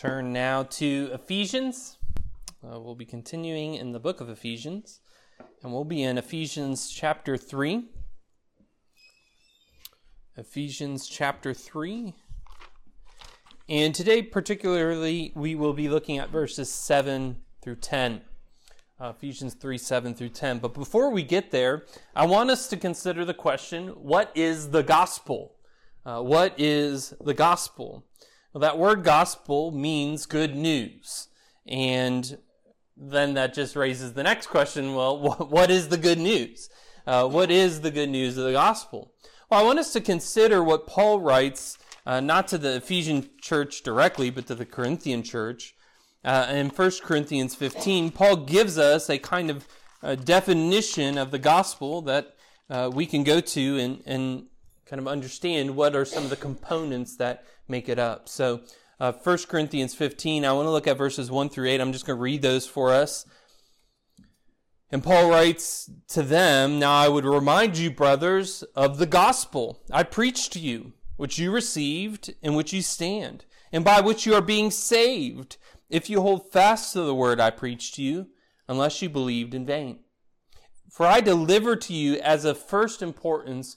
turn now to Ephesians. Uh, we'll be continuing in the book of Ephesians, and we'll be in Ephesians chapter 3. Ephesians chapter 3. And today, particularly, we will be looking at verses 7 through 10. Uh, Ephesians 3 7 through 10. But before we get there, I want us to consider the question what is the gospel? Uh, what is the gospel? Well, that word gospel means good news. And then that just raises the next question well, what is the good news? Uh, what is the good news of the gospel? Well, I want us to consider what Paul writes, uh, not to the Ephesian church directly, but to the Corinthian church. Uh, in 1 Corinthians 15, Paul gives us a kind of uh, definition of the gospel that uh, we can go to and, and kind of understand what are some of the components that make it up. So, uh, 1 Corinthians 15, I want to look at verses 1 through 8. I'm just going to read those for us. And Paul writes to them, Now I would remind you, brothers, of the gospel I preached to you, which you received, in which you stand, and by which you are being saved, if you hold fast to the word I preached to you, unless you believed in vain. For I delivered to you as of first importance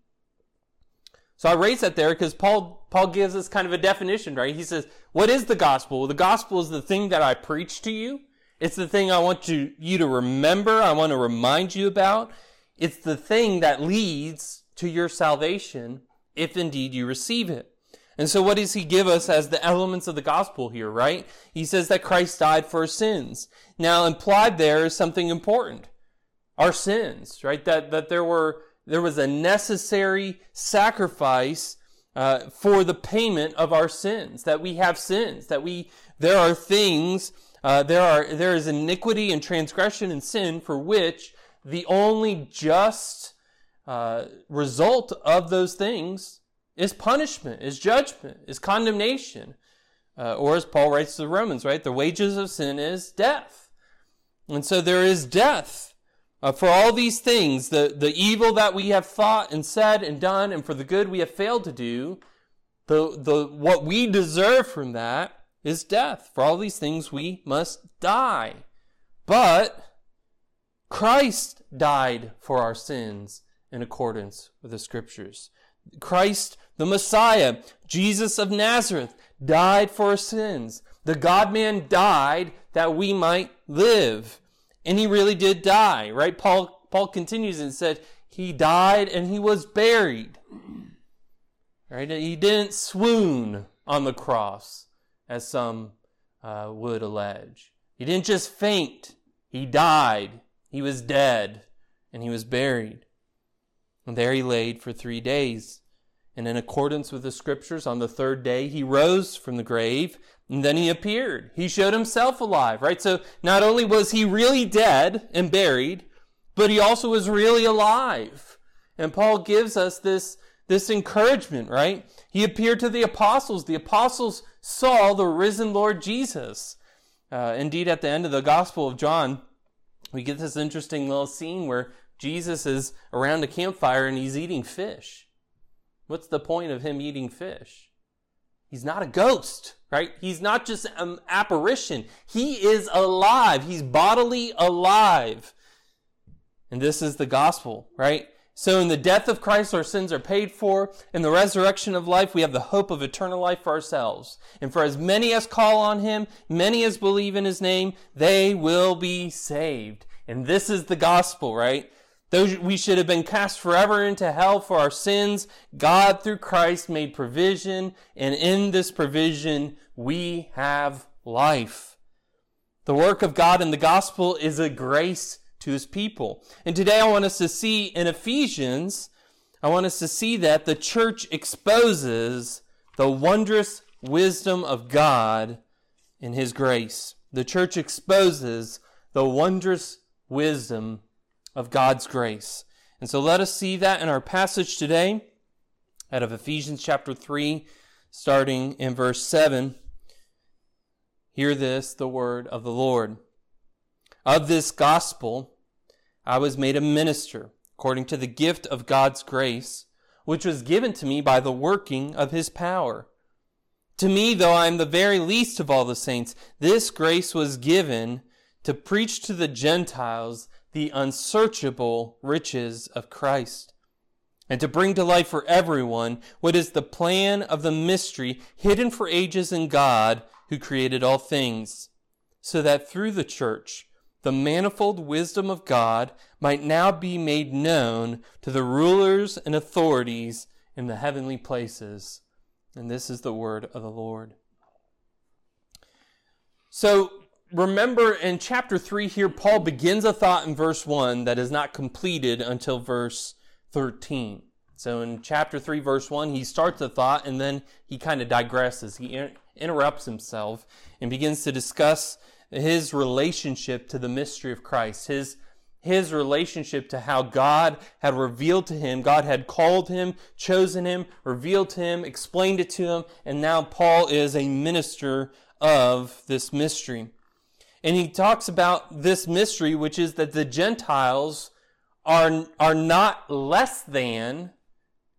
So I raise that there because Paul Paul gives us kind of a definition, right? He says, "What is the gospel? The gospel is the thing that I preach to you. It's the thing I want you you to remember. I want to remind you about. It's the thing that leads to your salvation, if indeed you receive it." And so, what does he give us as the elements of the gospel here, right? He says that Christ died for our sins. Now, implied there is something important. Our sins, right? That, that there were there was a necessary sacrifice uh, for the payment of our sins. That we have sins. That we there are things. Uh, there are there is iniquity and transgression and sin for which the only just uh, result of those things is punishment, is judgment, is condemnation. Uh, or as Paul writes to the Romans, right? The wages of sin is death. And so there is death uh, for all these things, the, the evil that we have thought and said and done, and for the good we have failed to do, the, the, what we deserve from that is death. For all these things we must die. But Christ died for our sins in accordance with the scriptures. Christ, the Messiah, Jesus of Nazareth, died for our sins. The God man died that we might live. And he really did die, right? Paul, Paul continues and said, he died and he was buried. Right? He didn't swoon on the cross, as some uh, would allege. He didn't just faint. He died. He was dead and he was buried. And there he laid for three days. And in accordance with the scriptures, on the third day, he rose from the grave and then he appeared. He showed himself alive, right? So not only was he really dead and buried, but he also was really alive. And Paul gives us this, this encouragement, right? He appeared to the apostles. The apostles saw the risen Lord Jesus. Uh, indeed, at the end of the Gospel of John, we get this interesting little scene where Jesus is around a campfire and he's eating fish. What's the point of him eating fish? He's not a ghost, right? He's not just an apparition. He is alive. He's bodily alive. And this is the gospel, right? So in the death of Christ, our sins are paid for. In the resurrection of life, we have the hope of eternal life for ourselves. And for as many as call on him, many as believe in his name, they will be saved. And this is the gospel, right? Though we should have been cast forever into hell for our sins, God through Christ made provision, and in this provision we have life. The work of God in the gospel is a grace to his people. And today I want us to see in Ephesians, I want us to see that the church exposes the wondrous wisdom of God in his grace. the church exposes the wondrous wisdom of God's grace. And so let us see that in our passage today out of Ephesians chapter 3, starting in verse 7. Hear this, the word of the Lord. Of this gospel I was made a minister according to the gift of God's grace, which was given to me by the working of his power. To me, though I am the very least of all the saints, this grace was given to preach to the Gentiles the unsearchable riches of Christ, and to bring to light for everyone what is the plan of the mystery hidden for ages in God who created all things, so that through the church the manifold wisdom of God might now be made known to the rulers and authorities in the heavenly places. And this is the word of the Lord. So remember in chapter 3 here, Paul begins a thought in verse 1 that is not completed until verse 13. So in chapter 3, verse 1, he starts a thought and then he kind of digresses. He inter- interrupts himself and begins to discuss his relationship to the mystery of Christ, his his relationship to how God had revealed to him. God had called him, chosen him, revealed to him, explained it to him, and now Paul is a minister of this mystery. And he talks about this mystery, which is that the Gentiles are, are not less than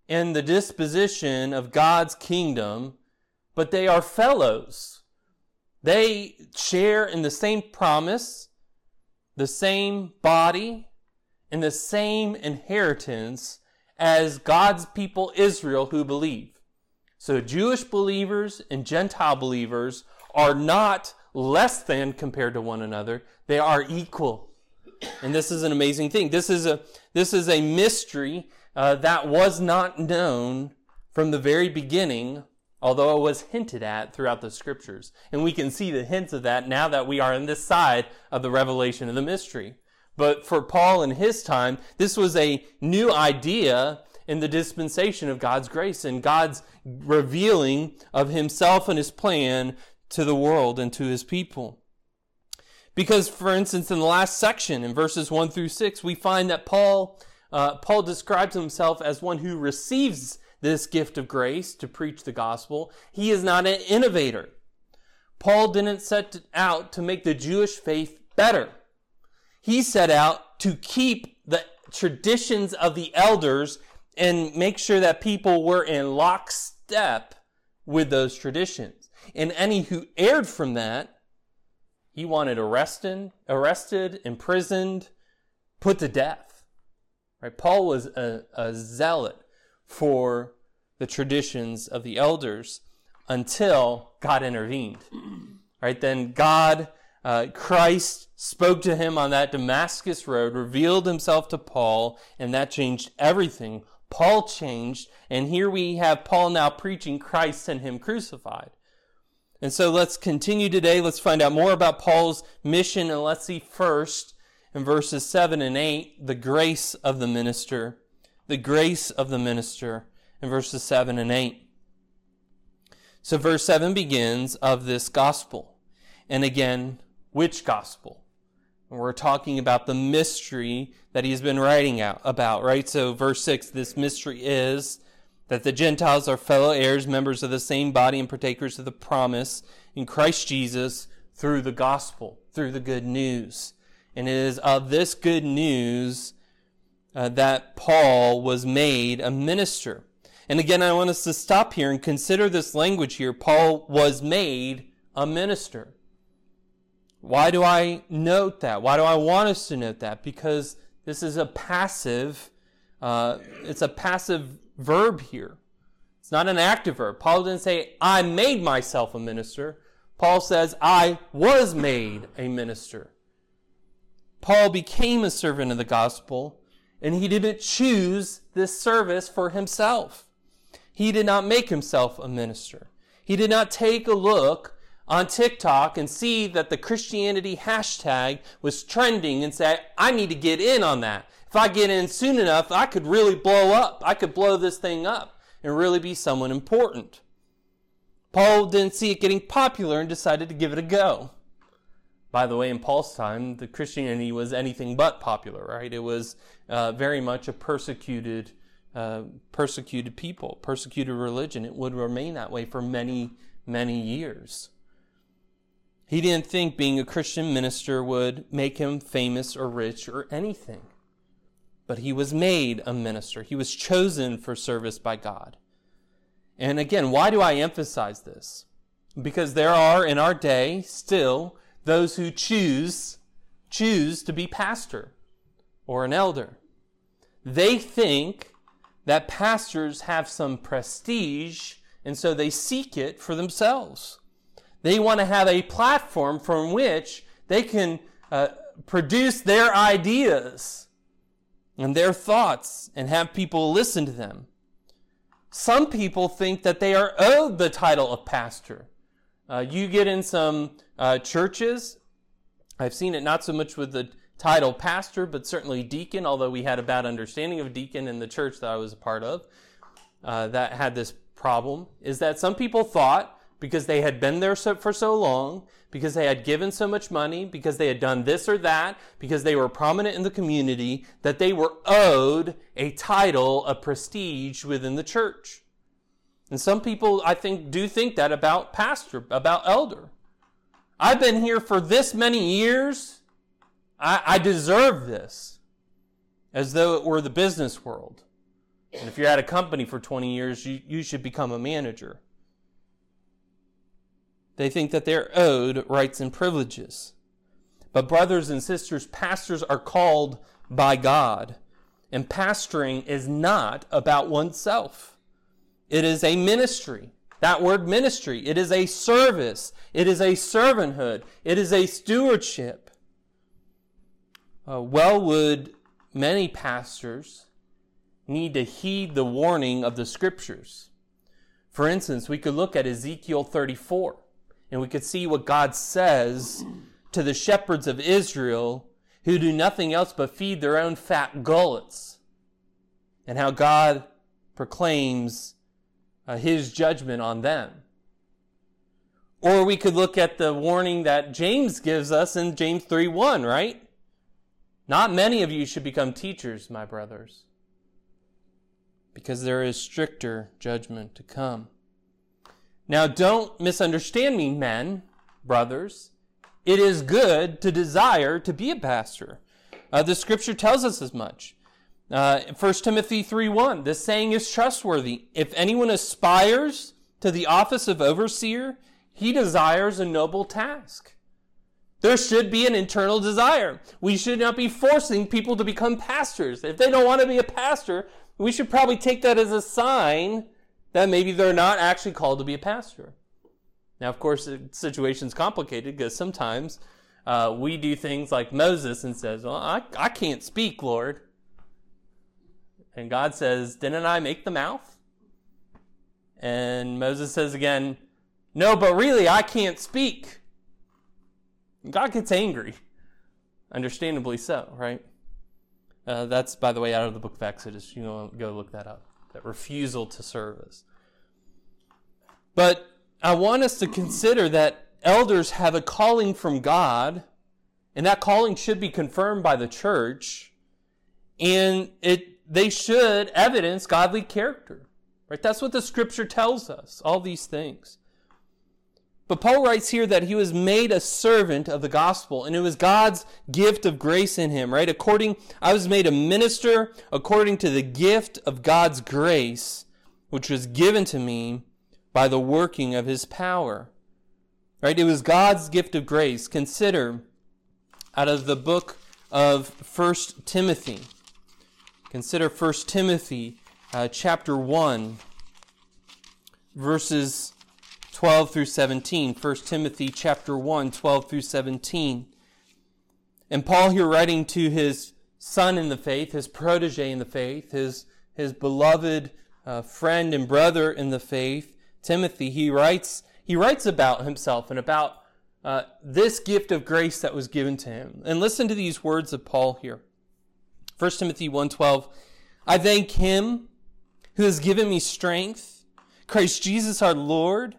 in the disposition of God's kingdom, but they are fellows. They share in the same promise, the same body, and the same inheritance as God's people Israel who believe. So Jewish believers and Gentile believers are not less than compared to one another. They are equal. And this is an amazing thing. This is a, this is a mystery uh, that was not known from the very beginning although it was hinted at throughout the scriptures. And we can see the hints of that now that we are on this side of the revelation of the mystery. But for Paul in his time, this was a new idea in the dispensation of God's grace and God's revealing of himself and his plan to the world and to his people. Because, for instance, in the last section, in verses 1 through 6, we find that Paul, uh, Paul describes himself as one who receives this gift of grace to preach the gospel. He is not an innovator. Paul didn't set out to make the Jewish faith better. He set out to keep the traditions of the elders and make sure that people were in lockstep with those traditions. And any who erred from that, he wanted arrested, arrested, imprisoned, put to death. Right? Paul was a, a zealot for the traditions of the elders until God intervened. Right then, God, uh, Christ spoke to him on that Damascus road, revealed himself to Paul, and that changed everything. Paul changed, and here we have Paul now preaching Christ and him crucified. And so let's continue today. Let's find out more about Paul's mission, and let's see first in verses 7 and 8 the grace of the minister the grace of the minister in verses 7 and 8. So, verse 7 begins of this gospel. And again, which gospel? And we're talking about the mystery that he's been writing out about, right? So, verse 6 this mystery is that the Gentiles are fellow heirs, members of the same body, and partakers of the promise in Christ Jesus through the gospel, through the good news. And it is of this good news uh, that Paul was made a minister. And again, I want us to stop here and consider this language here. Paul was made a minister. Why do I note that? Why do I want us to note that? Because this is a passive, uh, it's a passive verb here. It's not an active verb. Paul didn't say, I made myself a minister. Paul says, I was made a minister. Paul became a servant of the gospel and he didn't choose this service for himself. He did not make himself a minister. He did not take a look on TikTok and see that the Christianity hashtag was trending and say, I need to get in on that. If I get in soon enough, I could really blow up. I could blow this thing up and really be someone important. Paul didn't see it getting popular and decided to give it a go. By the way, in Paul's time, the Christianity was anything but popular, right? It was uh, very much a persecuted, uh, persecuted people, persecuted religion. It would remain that way for many, many years. He didn't think being a Christian minister would make him famous or rich or anything. But he was made a minister. He was chosen for service by God. And again, why do I emphasize this? Because there are in our day still those who choose choose to be pastor or an elder. They think that pastors have some prestige and so they seek it for themselves. They want to have a platform from which they can uh, produce their ideas and their thoughts and have people listen to them. Some people think that they are owed the title of pastor. Uh, you get in some uh, churches, I've seen it not so much with the title pastor, but certainly deacon, although we had a bad understanding of deacon in the church that I was a part of uh, that had this problem, is that some people thought because they had been there so, for so long, because they had given so much money, because they had done this or that, because they were prominent in the community, that they were owed a title, a prestige within the church. And some people, I think, do think that about pastor, about elder. I've been here for this many years. I, I deserve this. As though it were the business world. And if you're at a company for 20 years, you, you should become a manager. They think that they're owed rights and privileges. But, brothers and sisters, pastors are called by God. And pastoring is not about oneself, it is a ministry. That word ministry, it is a service, it is a servanthood, it is a stewardship. Uh, well, would many pastors need to heed the warning of the scriptures. For instance, we could look at Ezekiel 34 and we could see what God says to the shepherds of Israel who do nothing else but feed their own fat gullets, and how God proclaims uh, his judgment on them. Or we could look at the warning that James gives us in James 3 1, right? Not many of you should become teachers, my brothers, because there is stricter judgment to come. Now, don't misunderstand me, men, brothers. It is good to desire to be a pastor. Uh, the scripture tells us as much. Uh, 1 Timothy 3.1, this saying is trustworthy. If anyone aspires to the office of overseer, he desires a noble task. There should be an internal desire. We should not be forcing people to become pastors. If they don't want to be a pastor, we should probably take that as a sign that maybe they're not actually called to be a pastor. Now, of course, the situation's complicated because sometimes uh, we do things like Moses and says, "Well, I, I can't speak, Lord," and God says, "Didn't I make the mouth?" And Moses says again, "No, but really, I can't speak." God gets angry, understandably so, right? Uh, that's, by the way, out of the book of Exodus. You know, go look that up that refusal to service. But I want us to consider that elders have a calling from God, and that calling should be confirmed by the church, and it they should evidence godly character. Right? That's what the scripture tells us, all these things. But Paul writes here that he was made a servant of the gospel, and it was God's gift of grace in him, right? According, I was made a minister according to the gift of God's grace, which was given to me by the working of his power. Right? It was God's gift of grace. Consider out of the book of First Timothy. Consider First Timothy uh, chapter 1, verses 12 through 17. 1 Timothy chapter 1, 12 through 17. And Paul here writing to his son in the faith, his protege in the faith, his, his beloved uh, friend and brother in the faith, Timothy, he writes, he writes about himself and about uh, this gift of grace that was given to him. And listen to these words of Paul here. 1 Timothy 1.12, I thank him who has given me strength, Christ Jesus our Lord,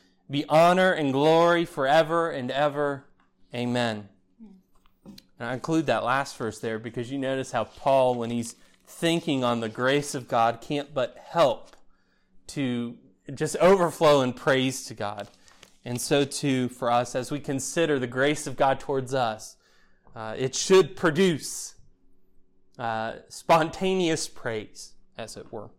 be honor and glory forever and ever. Amen. And I include that last verse there because you notice how Paul, when he's thinking on the grace of God, can't but help to just overflow in praise to God. And so too for us, as we consider the grace of God towards us, uh, it should produce uh, spontaneous praise, as it were.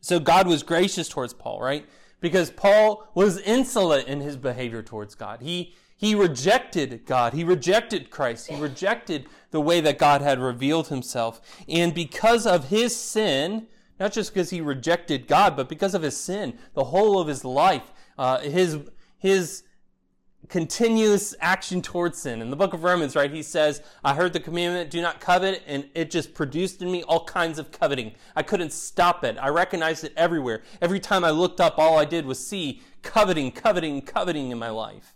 So God was gracious towards Paul, right? Because Paul was insolent in his behavior towards God. He, he rejected God. He rejected Christ. He rejected the way that God had revealed himself. And because of his sin, not just because he rejected God, but because of his sin, the whole of his life, uh, his, his continuous action towards sin. In the book of Romans, right, he says, I heard the commandment, do not covet, and it just produced in me all kinds of coveting. I couldn't stop it. I recognized it everywhere. Every time I looked up, all I did was see coveting, coveting, coveting in my life.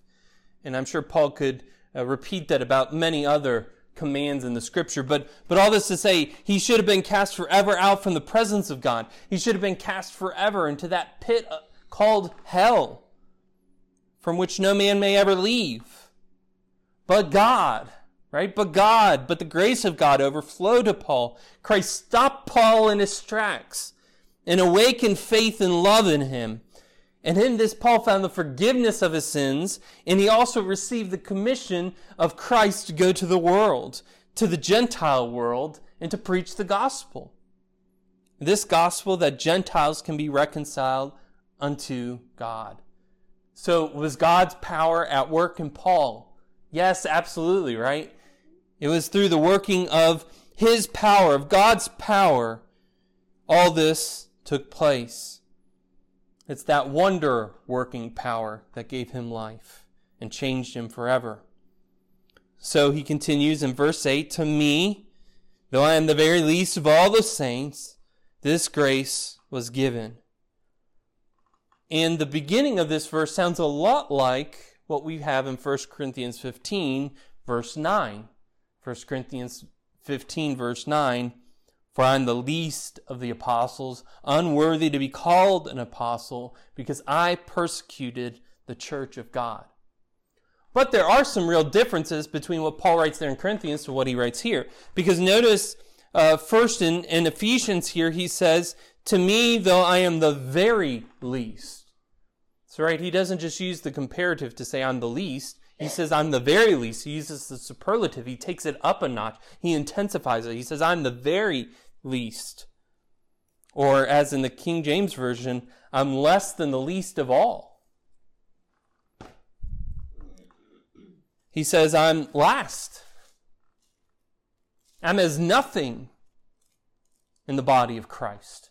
And I'm sure Paul could uh, repeat that about many other commands in the scripture. But, but all this to say, he should have been cast forever out from the presence of God. He should have been cast forever into that pit uh, called hell from which no man may ever leave. But God, right? But God, but the grace of God overflowed to Paul. Christ stopped Paul in his tracks and awakened faith and love in him. And in this, Paul found the forgiveness of his sins, and he also received the commission of Christ to go to the world, to the Gentile world, and to preach the gospel. This gospel that Gentiles can be reconciled unto God. So was God's power at work in Paul? Yes, absolutely, right? It was through the working of his power, of God's power, all this took place. It's that wonder working power that gave him life and changed him forever. So he continues in verse 8 To me, though I am the very least of all the saints, this grace was given and the beginning of this verse sounds a lot like what we have in 1 Corinthians 15, verse 9. 1 Corinthians 15, verse 9. For I am the least of the apostles, unworthy to be called an apostle, because I persecuted the church of God. But there are some real differences between what Paul writes there in Corinthians to what he writes here. Because notice, uh, first in, in Ephesians here, he says, To me, though I am the very least so, right, he doesn't just use the comparative to say I'm the least. He says I'm the very least. He uses the superlative. He takes it up a notch. He intensifies it. He says I'm the very least. Or as in the King James Version, I'm less than the least of all. He says I'm last. I'm as nothing in the body of Christ.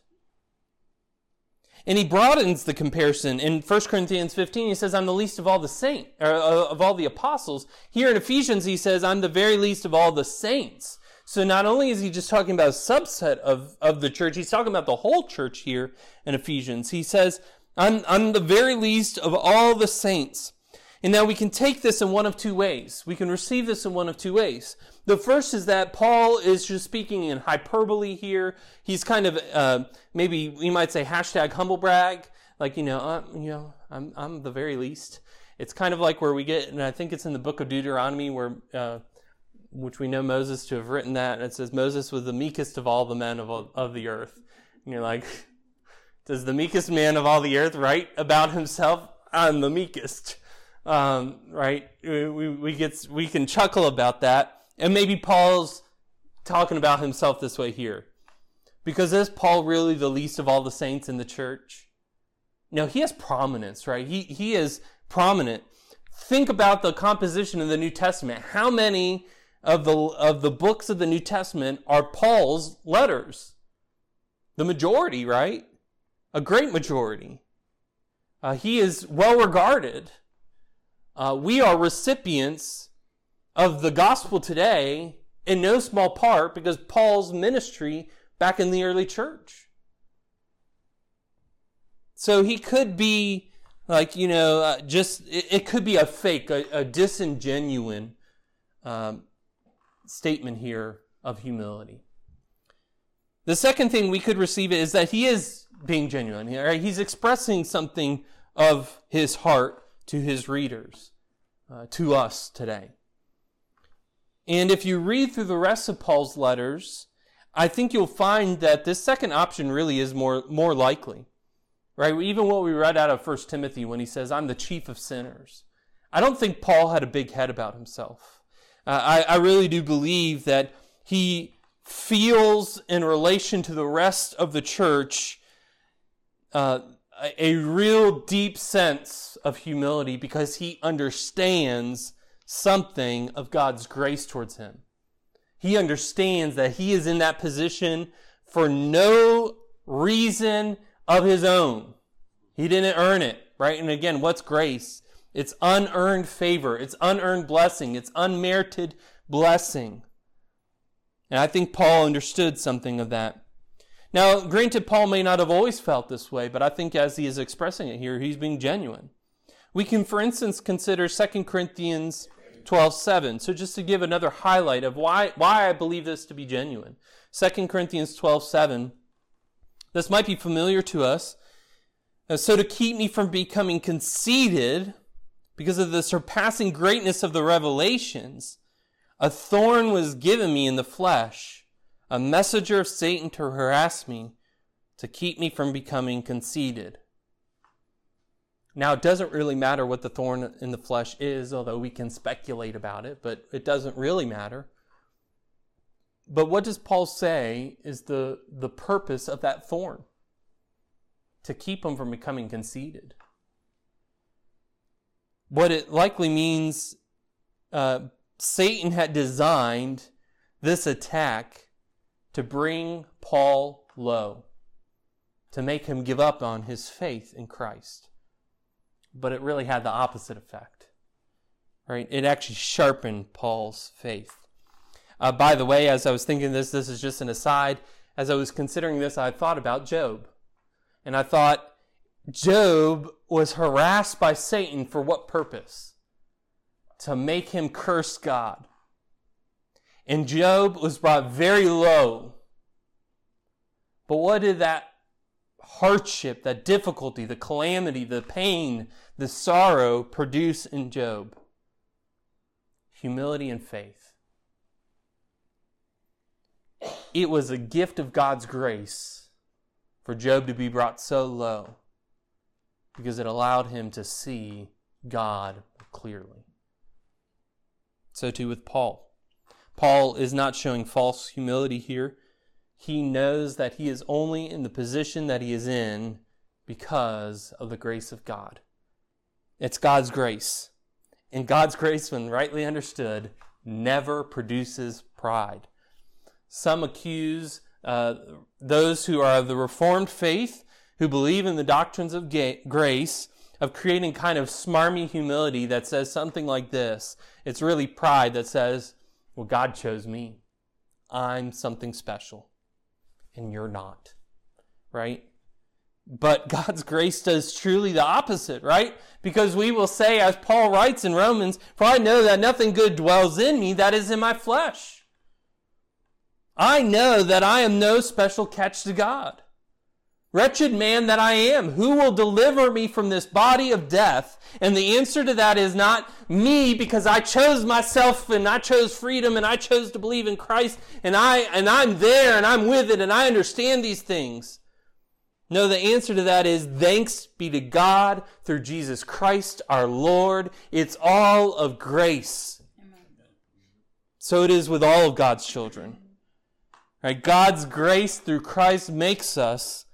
And he broadens the comparison. In 1 Corinthians 15, he says, I'm the least of all the saints, or uh, of all the apostles. Here in Ephesians, he says, I'm the very least of all the saints. So not only is he just talking about a subset of, of the church, he's talking about the whole church here in Ephesians. He says, I'm, I'm the very least of all the saints. And now we can take this in one of two ways. We can receive this in one of two ways. The first is that Paul is just speaking in hyperbole here. He's kind of uh, maybe we might say hashtag humble brag, like you know, uh, you know, I'm I'm the very least. It's kind of like where we get, and I think it's in the book of Deuteronomy where. Uh, which we know Moses to have written that, and it says Moses was the meekest of all the men of, of the earth. And you're like, does the meekest man of all the earth write about himself? I'm the meekest, um, right? We, we, get we can chuckle about that, and maybe Paul's talking about himself this way here. Because is Paul really the least of all the saints in the church? No, he has prominence, right? He, he is prominent. Think about the composition of the New Testament. How many of the, of the books of the New Testament are Paul's letters? The majority, right? A great majority. Uh, he is well regarded. Uh, we are recipients of the gospel today in no small part because Paul's ministry back in the early church. So he could be like, you know, uh, just, it, it, could be a fake, a, a disingenuine um, statement here of humility. The second thing we could receive is that he is being genuine. Right? He's expressing something of his heart to his readers, uh, to us today. And if you read through the rest of Paul's letters, I think you'll find that this second option really is more, more likely. Right? Even what we read out of 1 Timothy when he says, I'm the chief of sinners. I don't think Paul had a big head about himself. Uh, I, I really do believe that he feels in relation to the rest of the church uh, a, real deep sense of humility because he understands something of God's grace towards him. He understands that he is in that position for no reason of his own. He didn't earn it, right? And again, what's grace? It's unearned favor. It's unearned blessing. It's unmerited blessing. And I think Paul understood something of that. Now, granted, Paul may not have always felt this way, but I think as he is expressing it here, he's being genuine. We can, for instance, consider 2 Corinthians 12 7. So, just to give another highlight of why, why I believe this to be genuine. 2 Corinthians 12 7 this might be familiar to us. Uh, so to keep me from becoming conceited because of the surpassing greatness of the revelations, a thorn was given me in the flesh, a messenger of Satan to harass me, to keep me from becoming conceited. Now, it doesn't really matter what the thorn in the flesh is, although we can speculate about it, but it doesn't really matter. But what does Paul say is the, the purpose of that thorn? To keep him from becoming conceited. What it likely means, uh, Satan had designed this attack to bring Paul low, to make him give up on his faith in Christ. But it really had the opposite effect. Right? It actually sharpened Paul's faith. Uh, by the way, as I was thinking this, this is just an aside. As I was considering this, I thought about Job. And I thought, Job was harassed by Satan for what purpose? To make him curse God. And Job was brought very low. But what did that hardship, that difficulty, the calamity, the pain, the sorrow produce in Job? Humility and faith it was a gift of God's grace for Job to be brought so low because it allowed him to see God clearly. So too with Paul. Paul is not showing false humility here. He knows that he is only in the position that he is in because of the grace of God. It's God's grace. And God's grace, when rightly understood, never produces pride. Some accuse uh, those who are of the Reformed faith, who believe in the doctrines of ga- grace, of creating kind of smarmy humility that says something like this. It's really pride that says, well, God chose me. I'm something special, and you're not. Right? But God's grace does truly the opposite, right? Because we will say, as Paul writes in Romans, For I know that nothing good dwells in me, that is in my flesh. I know that I am no special catch to God. Wretched man that I am, who will deliver me from this body of death? And the answer to that is not me because I chose myself and I chose freedom and I chose to believe in Christ and I and I'm there and I'm with it and I understand these things. No, the answer to that is thanks be to God through Jesus Christ our Lord. It's all of grace. Amen. So it is with all of God's children. Right? God's grace through Christ makes us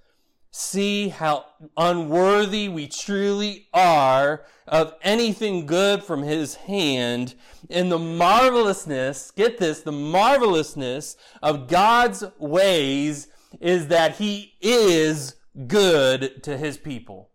see how unworthy we truly are of anything good from his hand and the marvelousness, get this, the marvelousness of God's ways is that he is good to his people.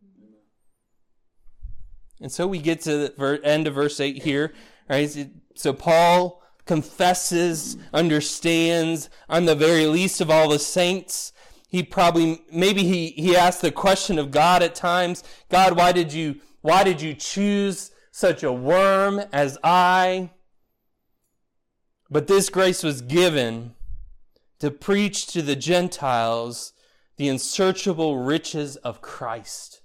And so we get to the end of verse 8 here, right? So Paul confesses, understands, I'm the very least of all the saints. He probably, maybe he, he asked the question of God at times, God, why did you, why did you choose such a worm as I? But this grace was given to preach to the Gentiles the unsearchable riches of Christ.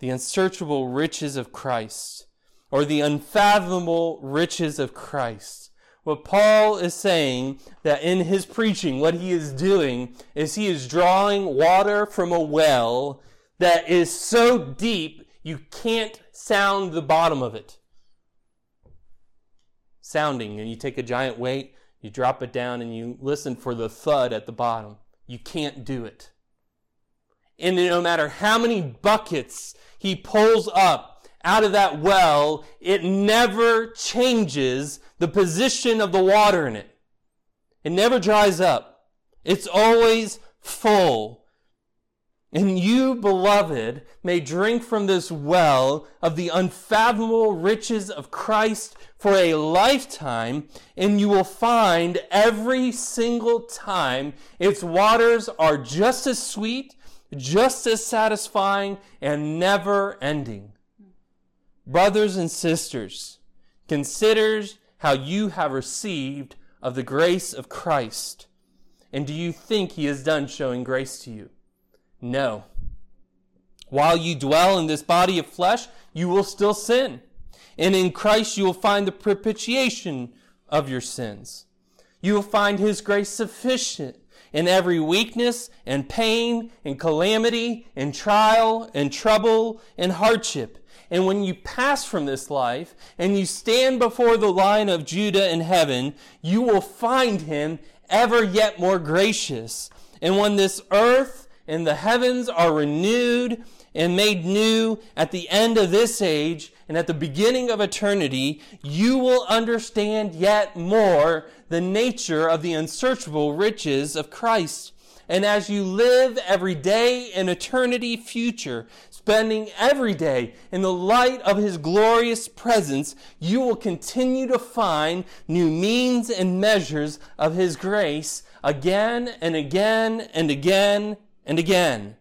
The unsearchable riches of Christ, or the unfathomable riches of Christ. What Paul is saying that in his preaching, what he is doing is he is drawing water from a well that is so deep you can't sound the bottom of it. Sounding, and you take a giant weight you drop it down and you listen for the thud at the bottom. You can't do it. And no matter how many buckets he pulls up out of that well, it never changes the position of the water in it. It never dries up. It's always full. And you, beloved, may drink from this well of the unfathomable riches of Christ for a lifetime, and you will find every single time its waters are just as sweet, just as satisfying, and never ending. Brothers and sisters, consider how you have received of the grace of Christ. And do you think he is done showing grace to you? No. While you dwell in this body of flesh, you will still sin. And in Christ you will find the propitiation of your sins. You will find His grace sufficient in every weakness and pain and calamity and trial and trouble and hardship. And when you pass from this life and you stand before the Lion of Judah in heaven, you will find Him ever yet more gracious. And when this earth and the heavens are renewed and made new at the end of this age and at the beginning of eternity, you will understand yet more the nature of the unsearchable riches of Christ. And as you live every day in eternity future, spending every day in the light of His glorious presence, you will continue to find new means and measures of His grace again and again and again and again.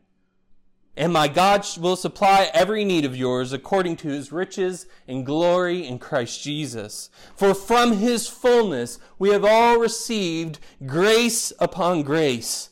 And my God will supply every need of yours according to his riches and glory in Christ Jesus. For from his fullness we have all received grace upon grace.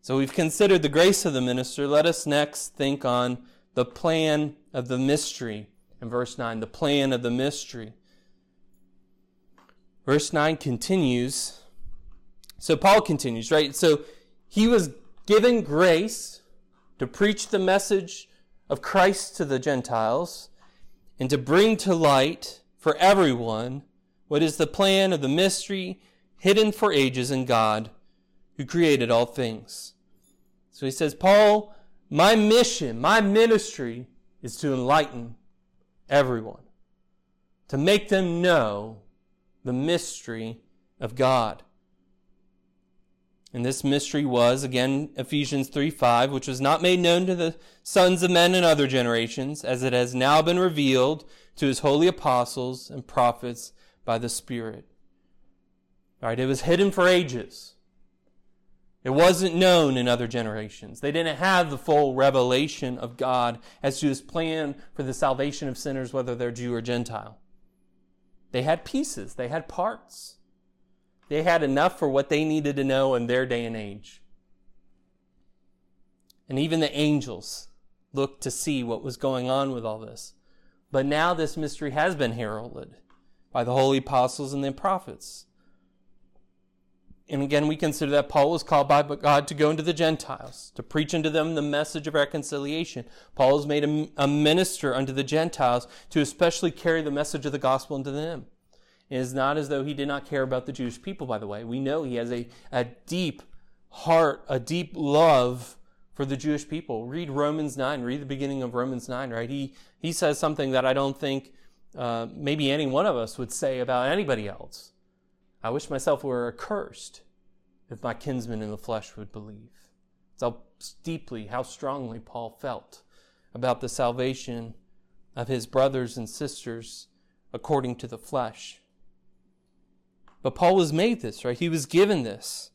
So we've considered the grace of the minister. Let us next think on the plan of the mystery. In verse 9, the plan of the mystery. Verse 9 continues. So Paul continues, right? So he was given grace to preach the message of Christ to the Gentiles and to bring to light for everyone what is the plan of the mystery hidden for ages in God who created all things. So he says, Paul, my mission, my ministry is to enlighten everyone, to make them know the mystery of God. And this mystery was, again, Ephesians 3 5, which was not made known to the sons of men in other generations, as it has now been revealed to his holy apostles and prophets by the Spirit. All right, it was hidden for ages. It wasn't known in other generations. They didn't have the full revelation of God as to his plan for the salvation of sinners, whether they're Jew or Gentile. They had pieces, they had parts. They had enough for what they needed to know in their day and age. And even the angels looked to see what was going on with all this. But now this mystery has been heralded by the holy apostles and the prophets. And again, we consider that Paul was called by God to go into the Gentiles, to preach unto them the message of reconciliation. Paul was made a, a minister unto the Gentiles to especially carry the message of the gospel unto them. It is not as though he did not care about the Jewish people, by the way. We know he has a, a deep heart, a deep love for the Jewish people. Read Romans 9, read the beginning of Romans 9, right? He, he says something that I don't think uh, maybe any one of us would say about anybody else. I wish myself were accursed if my kinsmen in the flesh would believe. It's how deeply, how strongly Paul felt about the salvation of his brothers and sisters according to the flesh. But Paul was made this, right? He was given this.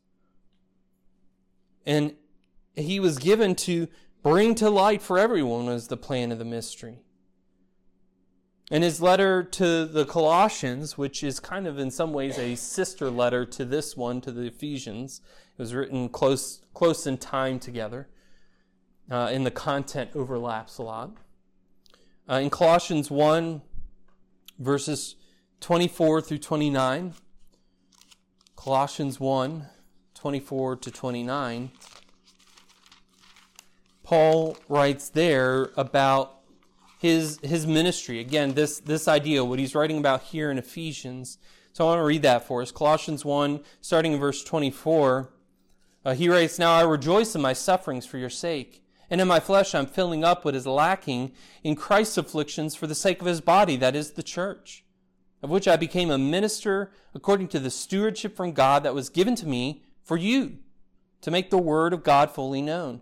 And he was given to bring to light for everyone as the plan of the mystery. In his letter to the Colossians, which is kind of in some ways a sister letter to this one, to the Ephesians, it was written close, close in time together, uh, and the content overlaps a lot. Uh, in Colossians 1, verses 24 through 29, Colossians 1, 24 to 29, Paul writes there about his his ministry. Again, this this idea, what he's writing about here in Ephesians. So I want to read that for us. Colossians 1, starting in verse 24. Uh, he writes, Now I rejoice in my sufferings for your sake, and in my flesh I'm filling up what is lacking in Christ's afflictions for the sake of his body, that is the church, of which I became a minister according to the stewardship from God that was given to me for you, to make the word of God fully known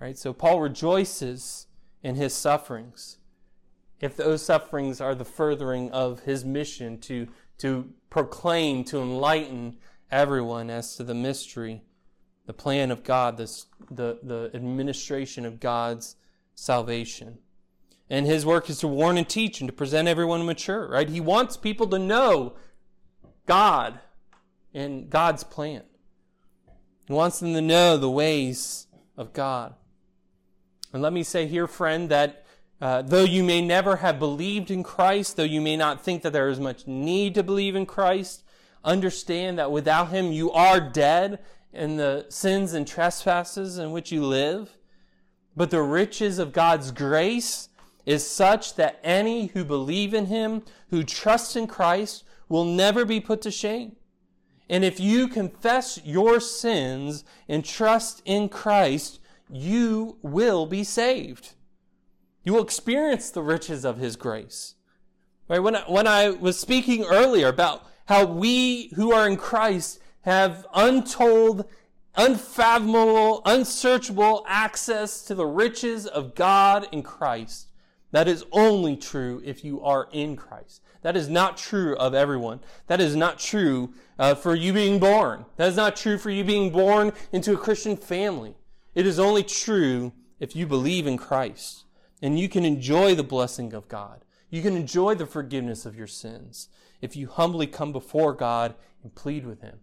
Right? So Paul rejoices in his sufferings. If those sufferings are the furthering of his mission to, to proclaim, to enlighten everyone as to the mystery, the plan of God, this, the, the administration of God's salvation. And his work is to warn and teach and to present everyone mature, right? He wants people to know God and God's plan. He wants them to know the ways of God. And let me say here, friend, that uh, though you may never have believed in Christ, though you may not think that there is much need to believe in Christ, understand that without Him you are dead in the sins and trespasses in which you live. But the riches of God's grace is such that any who believe in Him, who trust in Christ, will never be put to shame. And if you confess your sins and trust in Christ, you will be saved. You will experience the riches of His grace. Right? When I, when I was speaking earlier about how we who are in Christ have untold, unfathomable, unsearchable access to the riches of God in Christ, that is only true if you are in Christ. That is not true of everyone. That is not true uh, for you being born. That is not true for you being born into a Christian family. It is only true if you believe in Christ and you can enjoy the blessing of God. You can enjoy the forgiveness of your sins if you humbly come before God and plead with Him.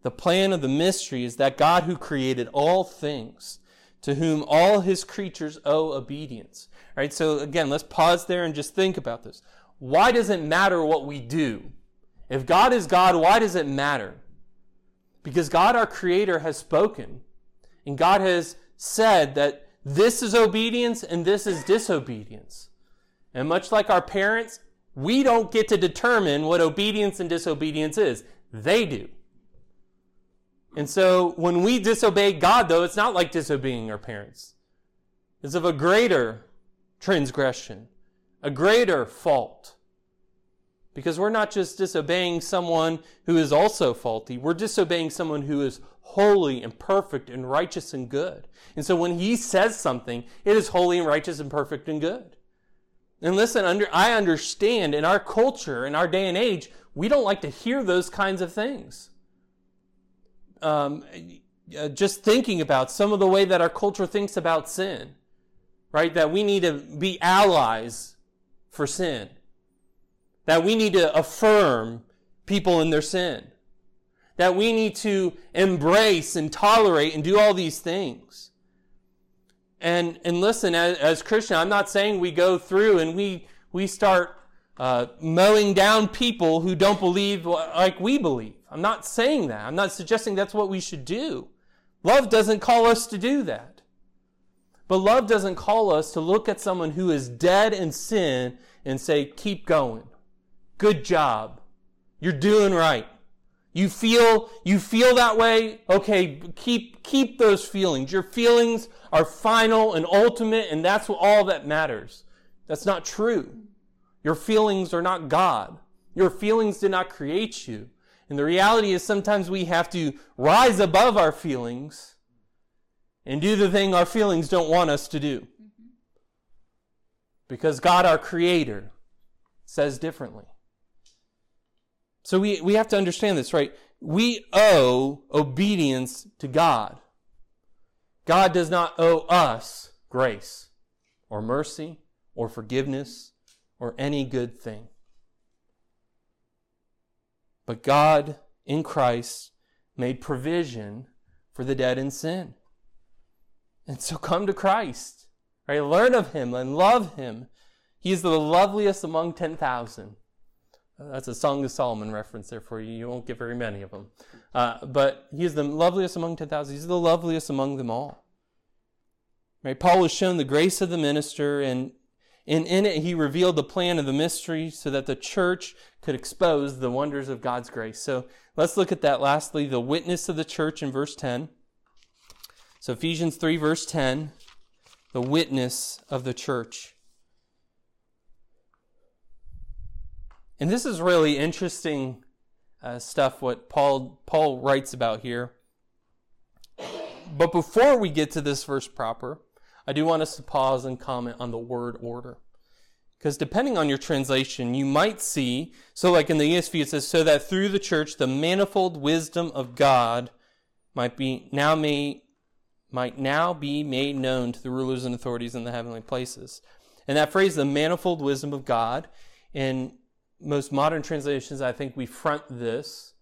The plan of the mystery is that God who created all things, to whom all His creatures owe obedience. All right, so again, let's pause there and just think about this. Why does it matter what we do? If God is God, why does it matter? Because God, our Creator, has spoken and God has said that this is obedience and this is disobedience. And much like our parents, we don't get to determine what obedience and disobedience is. They do. And so when we disobey God, though, it's not like disobeying our parents. It's of a greater transgression, a greater fault. Because we're not just disobeying someone who is also faulty, we're disobeying someone who is holy and perfect and righteous and good. And so when he says something, it is holy and righteous and perfect and good. And listen, under, I understand in our culture, in our day and age, we don't like to hear those kinds of things. Um, uh, just thinking about some of the way that our culture thinks about sin, right? That we need to be allies for sin that we need to affirm people in their sin, that we need to embrace and tolerate and do all these things. And, and listen, as, as Christian, I'm not saying we go through and we, we start uh, mowing down people who don't believe like we believe. I'm not saying that. I'm not suggesting that's what we should do. Love doesn't call us to do that. But love doesn't call us to look at someone who is dead in sin and say, keep going. Good job. You're doing right. You feel, you feel that way? Okay, keep, keep those feelings. Your feelings are final and ultimate, and that's all that matters. That's not true. Your feelings are not God. Your feelings did not create you. And the reality is sometimes we have to rise above our feelings and do the thing our feelings don't want us to do. Mm-hmm. Because God, our Creator, says differently. So we, we have to understand this, right? We owe obedience to God. God does not owe us grace or mercy or forgiveness or any good thing. But God in Christ made provision for the dead in sin. And so come to Christ, right? Learn of him and love him. He is the loveliest among 10,000. That's a Song of Solomon reference there for you. You won't get very many of them. Uh, but he is the loveliest among 10,000. He's the loveliest among them all. Right? Paul was shown the grace of the minister, and, and in it he revealed the plan of the mystery so that the church could expose the wonders of God's grace. So let's look at that lastly, the witness of the church in verse 10. So Ephesians 3, verse 10, the witness of the church. And this is really interesting uh, stuff what Paul Paul writes about here. But before we get to this verse proper, I do want us to pause and comment on the word order. Because depending on your translation, you might see, so like in the ESV it says, so that through the church the manifold wisdom of God might be now made might now be made known to the rulers and authorities in the heavenly places. And that phrase, the manifold wisdom of God, in most modern translations, I think we front this.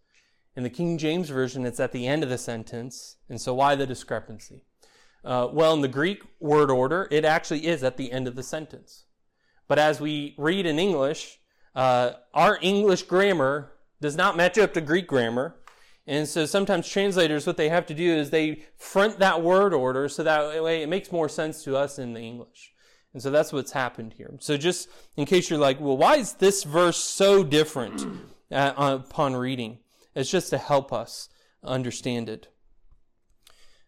In the King James Version, it's at the end of the sentence. And so, why the discrepancy? Uh, well, in the Greek word order, it actually is at the end of the sentence. But as we read in English, uh, our English grammar does not match up to Greek grammar. And so sometimes translators, what they have to do is they front that word order so that way it makes more sense to us in the English. And so that's what's happened here. So just in case you're like, well, why is this verse so different uh, upon reading? It's just to help us understand it.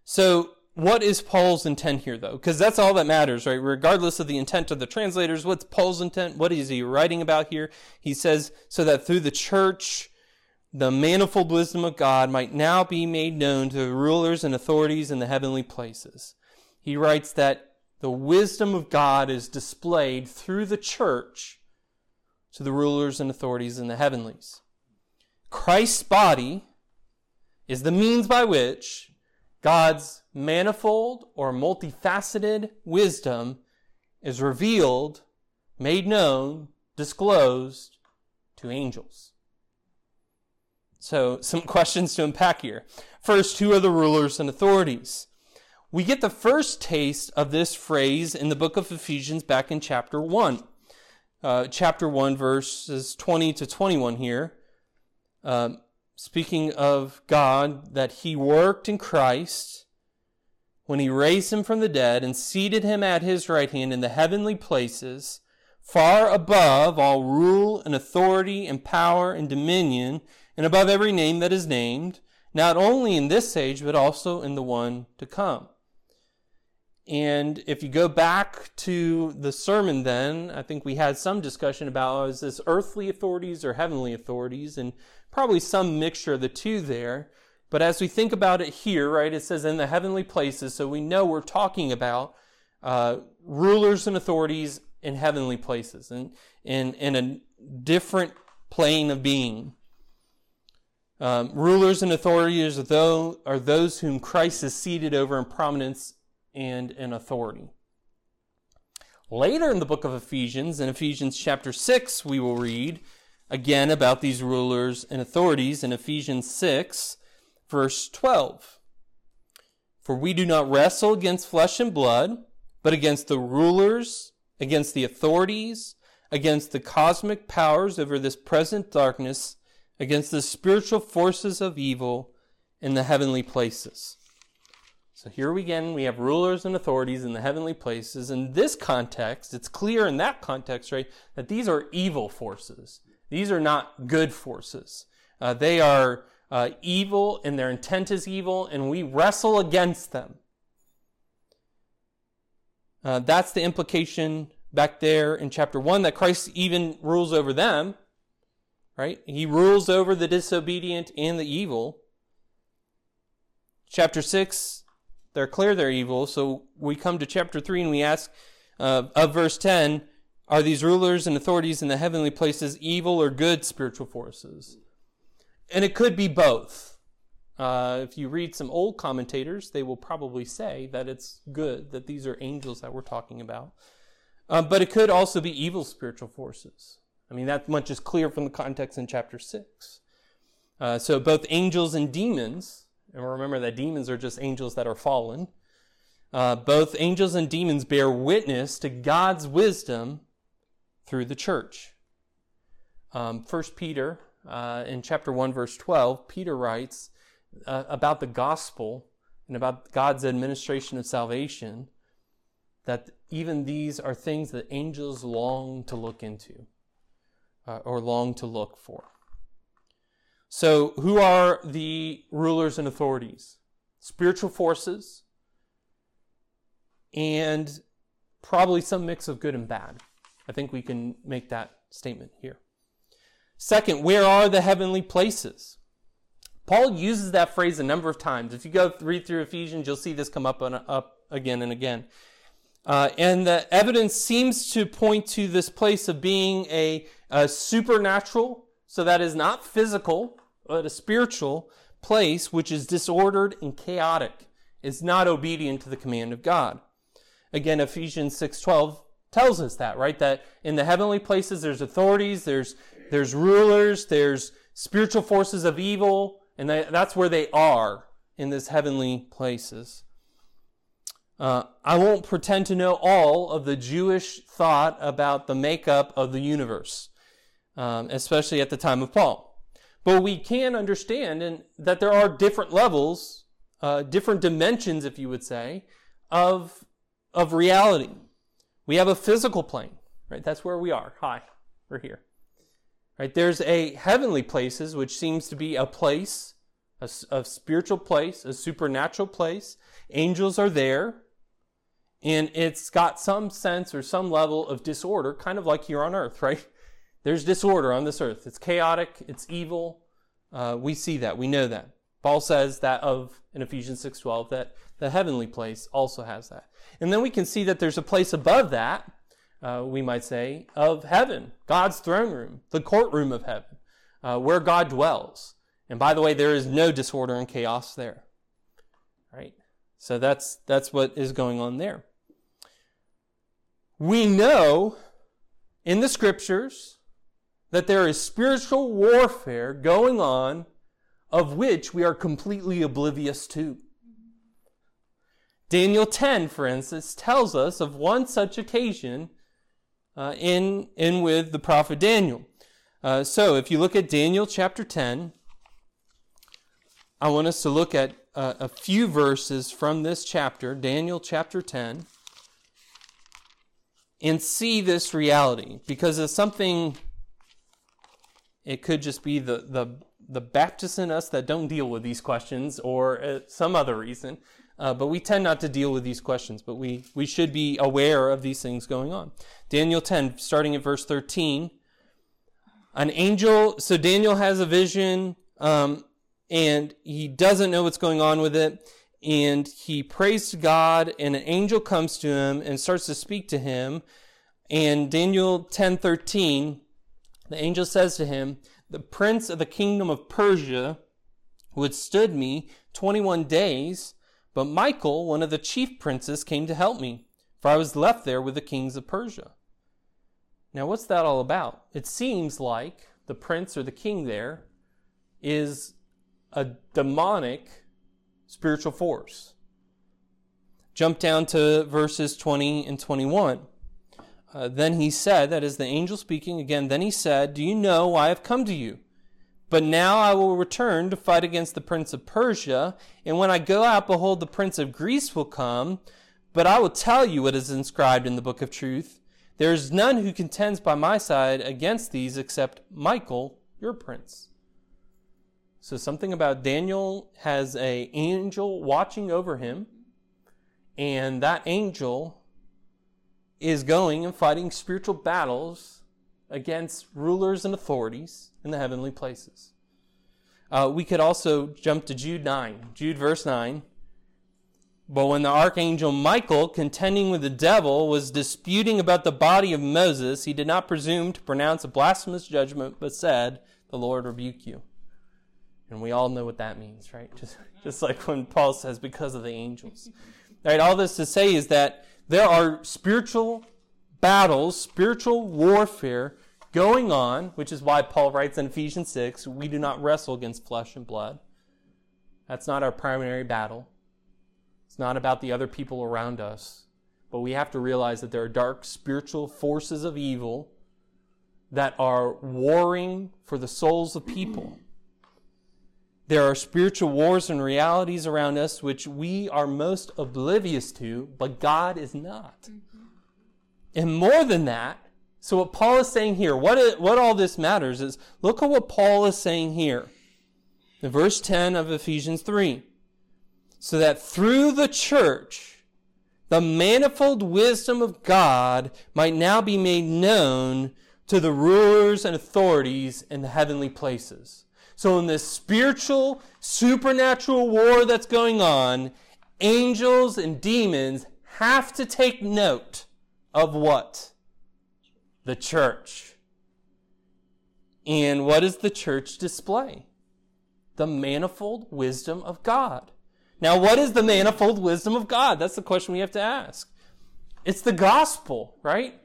So what is Paul's intent here, though? Because that's all that matters, right? Regardless of the intent of the translators, what's Paul's intent? What is he writing about here? He says, so that through the church, the manifold wisdom of God might now be made known to the rulers and authorities in the heavenly places. He writes that the wisdom of God is displayed through the church to the rulers and authorities in the heavenlies. Christ's body is the means by which God's manifold or multifaceted wisdom is revealed, made known, disclosed to angels. So, some questions to unpack here. First, who are the rulers and authorities? We get the first taste of this phrase in the book of Ephesians back in chapter 1. Uh, chapter 1, verses 20 to 21 here. Uh, speaking of God, that he worked in Christ when he raised him from the dead and seated him at his right hand in the heavenly places, far above all rule and authority and power and dominion, and above every name that is named, not only in this age, but also in the one to come. And if you go back to the sermon, then I think we had some discussion about oh, is this earthly authorities or heavenly authorities, and probably some mixture of the two there. But as we think about it here, right, it says in the heavenly places, so we know we're talking about uh, rulers and authorities in heavenly places and in, in a different plane of being. Um, rulers and authorities are those, are those whom Christ is seated over in prominence and in authority. Later in the book of Ephesians, in Ephesians chapter 6, we will read again about these rulers and authorities in Ephesians 6, verse 12. For we do not wrestle against flesh and blood, but against the rulers, against the authorities, against the cosmic powers over this present darkness, against the spiritual forces of evil in the heavenly places. So here we again, we have rulers and authorities in the heavenly places. In this context, it's clear in that context, right, that these are evil forces. These are not good forces. Uh, they are uh, evil and their intent is evil, and we wrestle against them. Uh, that's the implication back there in chapter 1 that Christ even rules over them, right? He rules over the disobedient and the evil. Chapter 6, they're clear they're evil, so we come to chapter 3 and we ask uh, of verse 10 Are these rulers and authorities in the heavenly places evil or good spiritual forces? And it could be both. Uh, if you read some old commentators, they will probably say that it's good, that these are angels that we're talking about. Um, but it could also be evil spiritual forces. I mean, that much is clear from the context in chapter 6. Uh, so both angels and demons, and remember that demons are just angels that are fallen, uh, both angels and demons bear witness to God's wisdom through the church. Um, 1 Peter, uh, in chapter 1, verse 12, Peter writes uh, about the gospel and about God's administration of salvation that even these are things that angels long to look into uh, or long to look for. So, who are the rulers and authorities? Spiritual forces and probably some mix of good and bad. I think we can make that statement here. Second, where are the heavenly places? Paul uses that phrase a number of times. If you go read through Ephesians, you'll see this come up, and up again and again. Uh, and the evidence seems to point to this place of being a, a supernatural, so that is not physical, but a spiritual place which is disordered and chaotic. It's not obedient to the command of God. Again, Ephesians 6:12 tells us that, right? That in the heavenly places there's authorities, there's there's rulers, there's spiritual forces of evil, and that's where they are in these heavenly places. Uh, I won't pretend to know all of the Jewish thought about the makeup of the universe, um, especially at the time of Paul. But we can understand in, that there are different levels, uh, different dimensions, if you would say, of, of reality. We have a physical plane, right? That's where we are. Hi, we're here. Right? There's a heavenly places, which seems to be a place, a, a spiritual place, a supernatural place. Angels are there and it's got some sense or some level of disorder, kind of like here on earth, right? There's disorder on this earth. It's chaotic, it's evil. Uh, we see that, we know that. Paul says that of in Ephesians 6:12 that the heavenly place also has that. And then we can see that there's a place above that, uh, we might say, of heaven, God's throne room, the courtroom of heaven, uh, where God dwells. And by the way, there is no disorder and chaos there. Right? So that's that's what is going on there we know in the scriptures that there is spiritual warfare going on of which we are completely oblivious to. Daniel 10, for instance, tells us of one such occasion uh, in, in with the prophet Daniel. Uh, so if you look at Daniel chapter 10, I want us to look at uh, a few verses from this chapter, Daniel chapter 10 and see this reality because it's something it could just be the the the baptists in us that don't deal with these questions or uh, some other reason Uh, but we tend not to deal with these questions, but we, we should be aware of these things going on. Daniel 10, starting at verse 13. An angel, so Daniel has a vision, um, and he doesn't know what's going on with it, and he prays to God, and an angel comes to him and starts to speak to him. And Daniel 10, 13, the angel says to him, The prince of the kingdom of Persia withstood me 21 days but Michael, one of the chief princes, came to help me, for I was left there with the kings of Persia. Now, what's that all about? It seems like the prince or the king there is a demonic spiritual force. Jump down to verses 20 and 21. Uh, then he said, that is the angel speaking again, then he said, Do you know why I've come to you? But now I will return to fight against the prince of Persia, and when I go out, behold, the prince of Greece will come. But I will tell you what is inscribed in the book of truth. There is none who contends by my side against these except Michael, your prince. So something about Daniel has a angel watching over him, and that angel is going and fighting spiritual battles against rulers and authorities in the heavenly places. Uh, we could also jump to Jude 9. Jude verse 9. But when the archangel Michael, contending with the devil, was disputing about the body of Moses, he did not presume to pronounce a blasphemous judgment, but said, The Lord rebuke you. And we all know what that means, right? Just, just like when Paul says, because of the angels. Right, all this to say is that there are spiritual battles, spiritual warfare going on, which is why Paul writes in Ephesians 6 we do not wrestle against flesh and blood. That's not our primary battle. It's not about the other people around us. But we have to realize that there are dark spiritual forces of evil that are warring for the souls of people. There are spiritual wars and realities around us which we are most oblivious to, but God is not. Mm-hmm. And more than that, so what Paul is saying here, what, it, what all this matters is, look at what Paul is saying here. In verse 10 of Ephesians 3. So that through the church, the manifold wisdom of God might now be made known to the rulers and authorities in the heavenly places. So in this spiritual, supernatural war that's going on, angels and demons have to take note of what? the church. And what does the church display? The manifold wisdom of God. Now, what is the manifold wisdom of God? That's the question we have to ask. It's the gospel, right?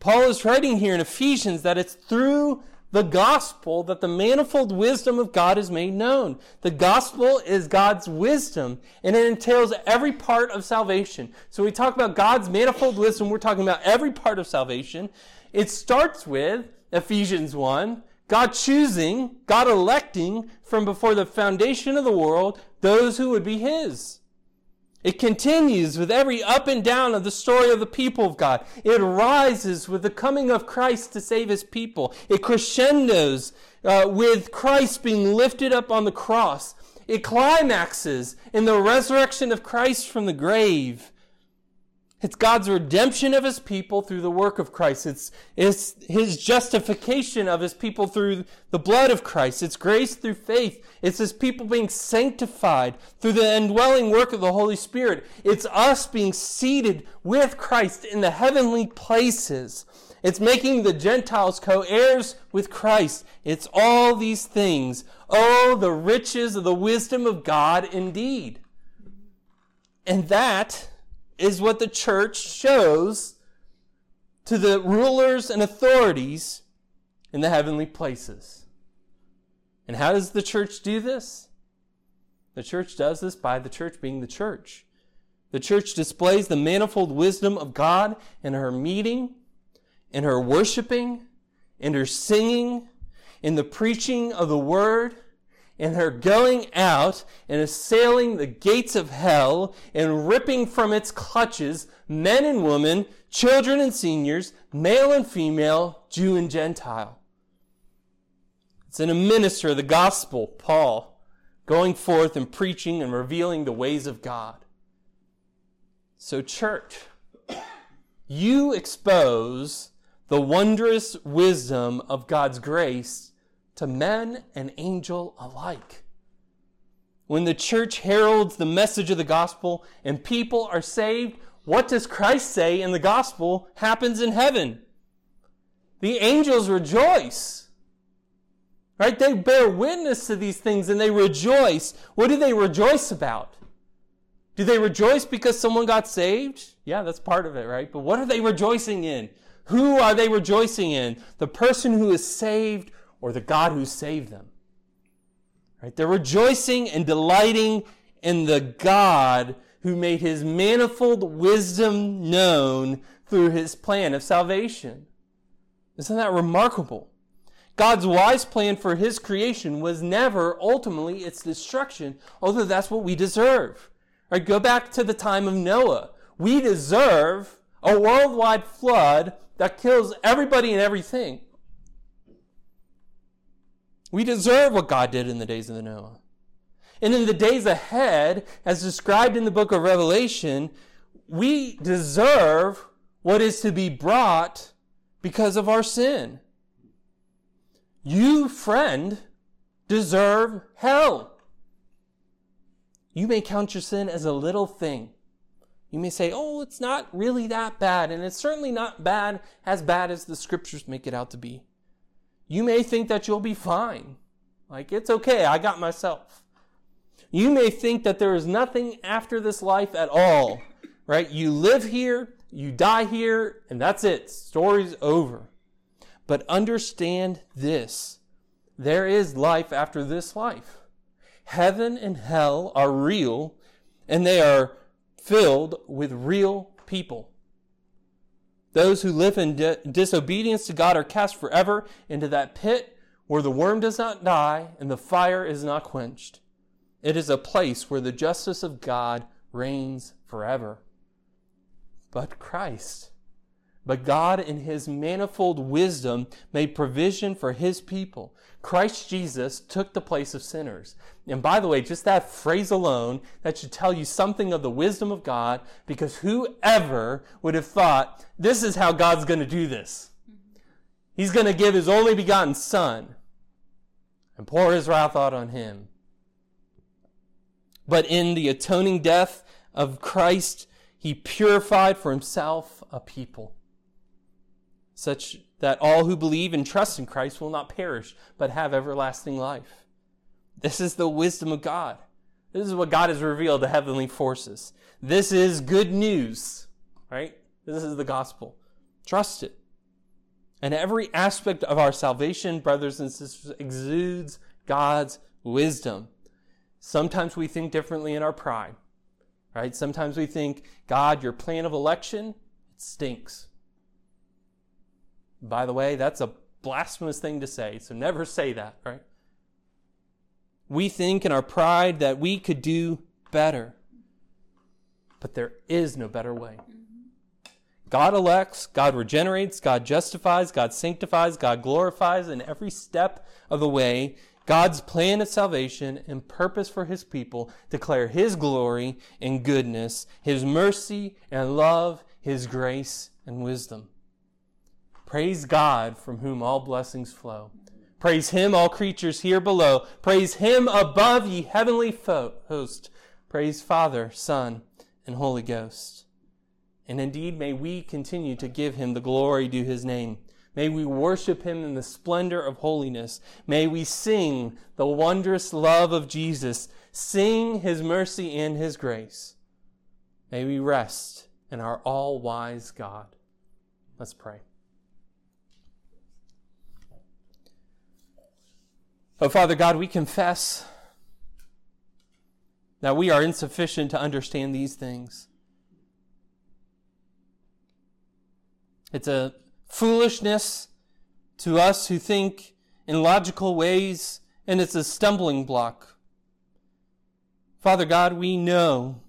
Paul is writing here in Ephesians that it's through the gospel that the manifold wisdom of God is made known. The gospel is God's wisdom, and it entails every part of salvation. So we talk about God's manifold wisdom, we're talking about every part of salvation. It starts with Ephesians 1, God choosing, God electing from before the foundation of the world those who would be His. It continues with every up and down of the story of the people of God. It rises with the coming of Christ to save His people. It crescendos uh, with Christ being lifted up on the cross. It climaxes in the resurrection of Christ from the grave. It's God's redemption of his people through the work of Christ. It's, it's his justification of his people through the blood of Christ. It's grace through faith. It's his people being sanctified through the indwelling work of the Holy Spirit. It's us being seated with Christ in the heavenly places. It's making the Gentiles co-heirs with Christ. It's all these things. Oh, the riches of the wisdom of God indeed. And that is what the church shows to the rulers and authorities in the heavenly places. And how does the church do this? The church does this by the church being the church. The church displays the manifold wisdom of God in her meeting, in her worshiping, in her singing, in the preaching of the word, and they're going out and assailing the gates of hell and ripping from its clutches men and women, children and seniors, male and female, Jew and Gentile. It's in a minister of the gospel, Paul, going forth and preaching and revealing the ways of God. So, church, you expose the wondrous wisdom of God's grace to men and angel alike. When the church heralds the message of the gospel and people are saved, what does Christ say in the gospel happens in heaven? The angels rejoice. Right? They bear witness to these things and they rejoice. What do they rejoice about? Do they rejoice because someone got saved? Yeah, that's part of it, right? But what are they rejoicing in? Who are they rejoicing in? The person who is saved or the God who saved them? Right? They're rejoicing and delighting in the God who made his manifold wisdom known through his plan of salvation. Isn't that remarkable? God's wise plan for his creation was never ultimately its destruction, although that's what we deserve. Right, go back to the time of Noah. We deserve a worldwide flood that kills everybody and everything. We deserve what God did in the days of the Noah. And in the days ahead, as described in the book of Revelation, we deserve what is to be brought because of our sin. You, friend, deserve hell. You may count your sin as a little thing. You may say, oh, it's not really that bad, and it's certainly not bad, as bad as the scriptures make it out to be. You may think that you'll be fine. Like, it's okay, I got myself. You may think that there is nothing after this life at all, right? You live here, you die here, and that's it. Story's over. But understand this there is life after this life. Heaven and hell are real, and they are filled with real people. Those who live in di- disobedience to God are cast forever into that pit where the worm does not die and the fire is not quenched. It is a place where the justice of God reigns forever. But Christ, but God, in his manifold wisdom, made provision for his people. Christ Jesus took the place of sinners. And by the way, just that phrase alone, that should tell you something of the wisdom of God, because whoever would have thought this is how God's going to do this? He's going to give his only begotten Son and pour his wrath out on him. But in the atoning death of Christ, he purified for himself a people such that all who believe and trust in Christ will not perish, but have everlasting life. This is the wisdom of God. This is what God has revealed to heavenly forces. This is good news, right? This is the gospel. Trust it. And every aspect of our salvation, brothers and sisters, exudes God's wisdom. Sometimes we think differently in our pride, right? Sometimes we think, God, your plan of election, it stinks. By the way, that's a blasphemous thing to say, so never say that, right? We think in our pride that we could do better, but there is no better way. God elects, God regenerates, God justifies, God sanctifies, God glorifies in every step of the way. God's plan of salvation and purpose for his people declare his glory and goodness, his mercy and love, his grace and wisdom. Praise God from whom all blessings flow. Praise him, all creatures here below. Praise him above, ye heavenly fo- host. Praise Father, Son, and Holy Ghost. And indeed, may we continue to give him the glory due his name. May we worship him in the splendor of holiness. May we sing the wondrous love of Jesus, sing his mercy and his grace. May we rest in our all wise God. Let's pray. Oh, Father God, we confess that we are insufficient to understand these things. It's a foolishness to us who think in logical ways, and it's a stumbling block. Father God, we know,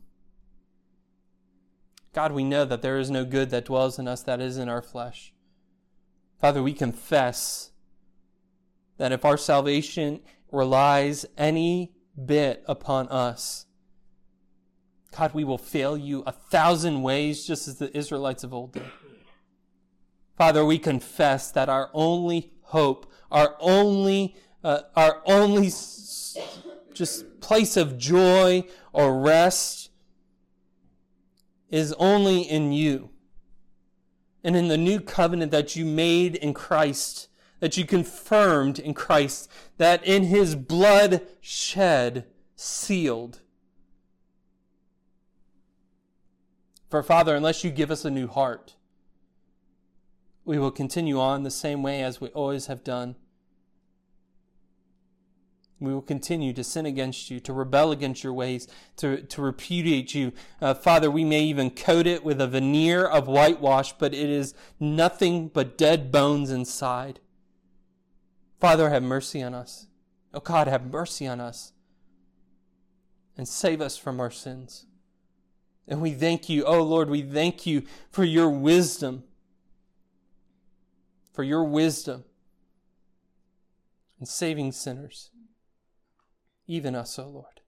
God, we know that there is no good that dwells in us that is in our flesh. Father, we confess that if our salvation relies any bit upon us, God, we will fail you a thousand ways, just as the Israelites of old did. Father, we confess that our only hope, our only, uh, our only just place of joy or rest is only in you and in the new covenant that you made in Christ, that you confirmed in Christ, that in his blood shed, sealed. For Father, unless you give us a new heart, we will continue on the same way as we always have done. We will continue to sin against you, to rebel against your ways, to, to repudiate you. Uh, Father, we may even coat it with a veneer of whitewash, but it is nothing but dead bones inside. Father, have mercy on us. Oh God, have mercy on us and save us from our sins. And we thank you, oh Lord, we thank you for your wisdom, for your wisdom in saving sinners even us, oh Lord.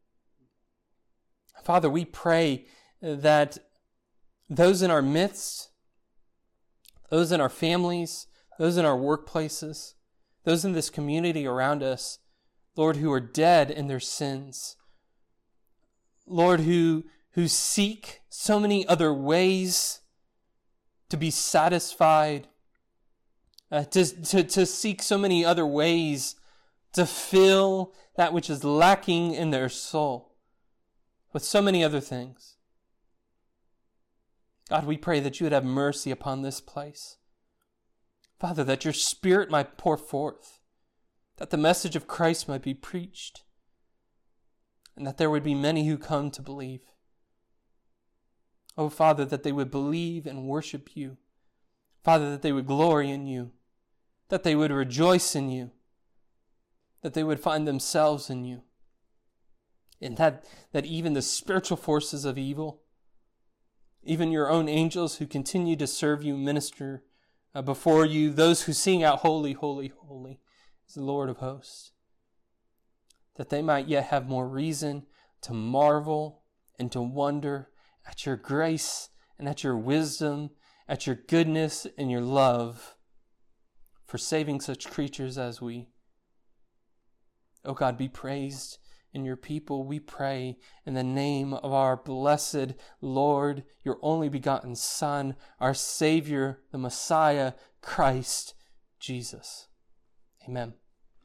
Father, we pray that those in our midst, those in our families, those in our workplaces, those in this community around us, Lord, who are dead in their sins, Lord, who, who seek so many other ways to be satisfied, uh, to, to, to seek so many other ways to fill that which is lacking in their soul with so many other things. God, we pray that you would have mercy upon this place. Father, that your Spirit might pour forth, that the message of Christ might be preached, and that there would be many who come to believe. Oh, Father, that they would believe and worship you. Father, that they would glory in you, that they would rejoice in you, that they would find themselves in you. And that, that even the spiritual forces of evil, even your own angels who continue to serve you, minister uh, before you, those who sing out, Holy, Holy, Holy, is the Lord of hosts, that they might yet have more reason to marvel and to wonder at your grace and at your wisdom, at your goodness and your love for saving such creatures as we. Oh God, be praised in your people, we pray in the name of our blessed Lord, your only begotten Son, our Savior, the Messiah, Christ Jesus. Amen.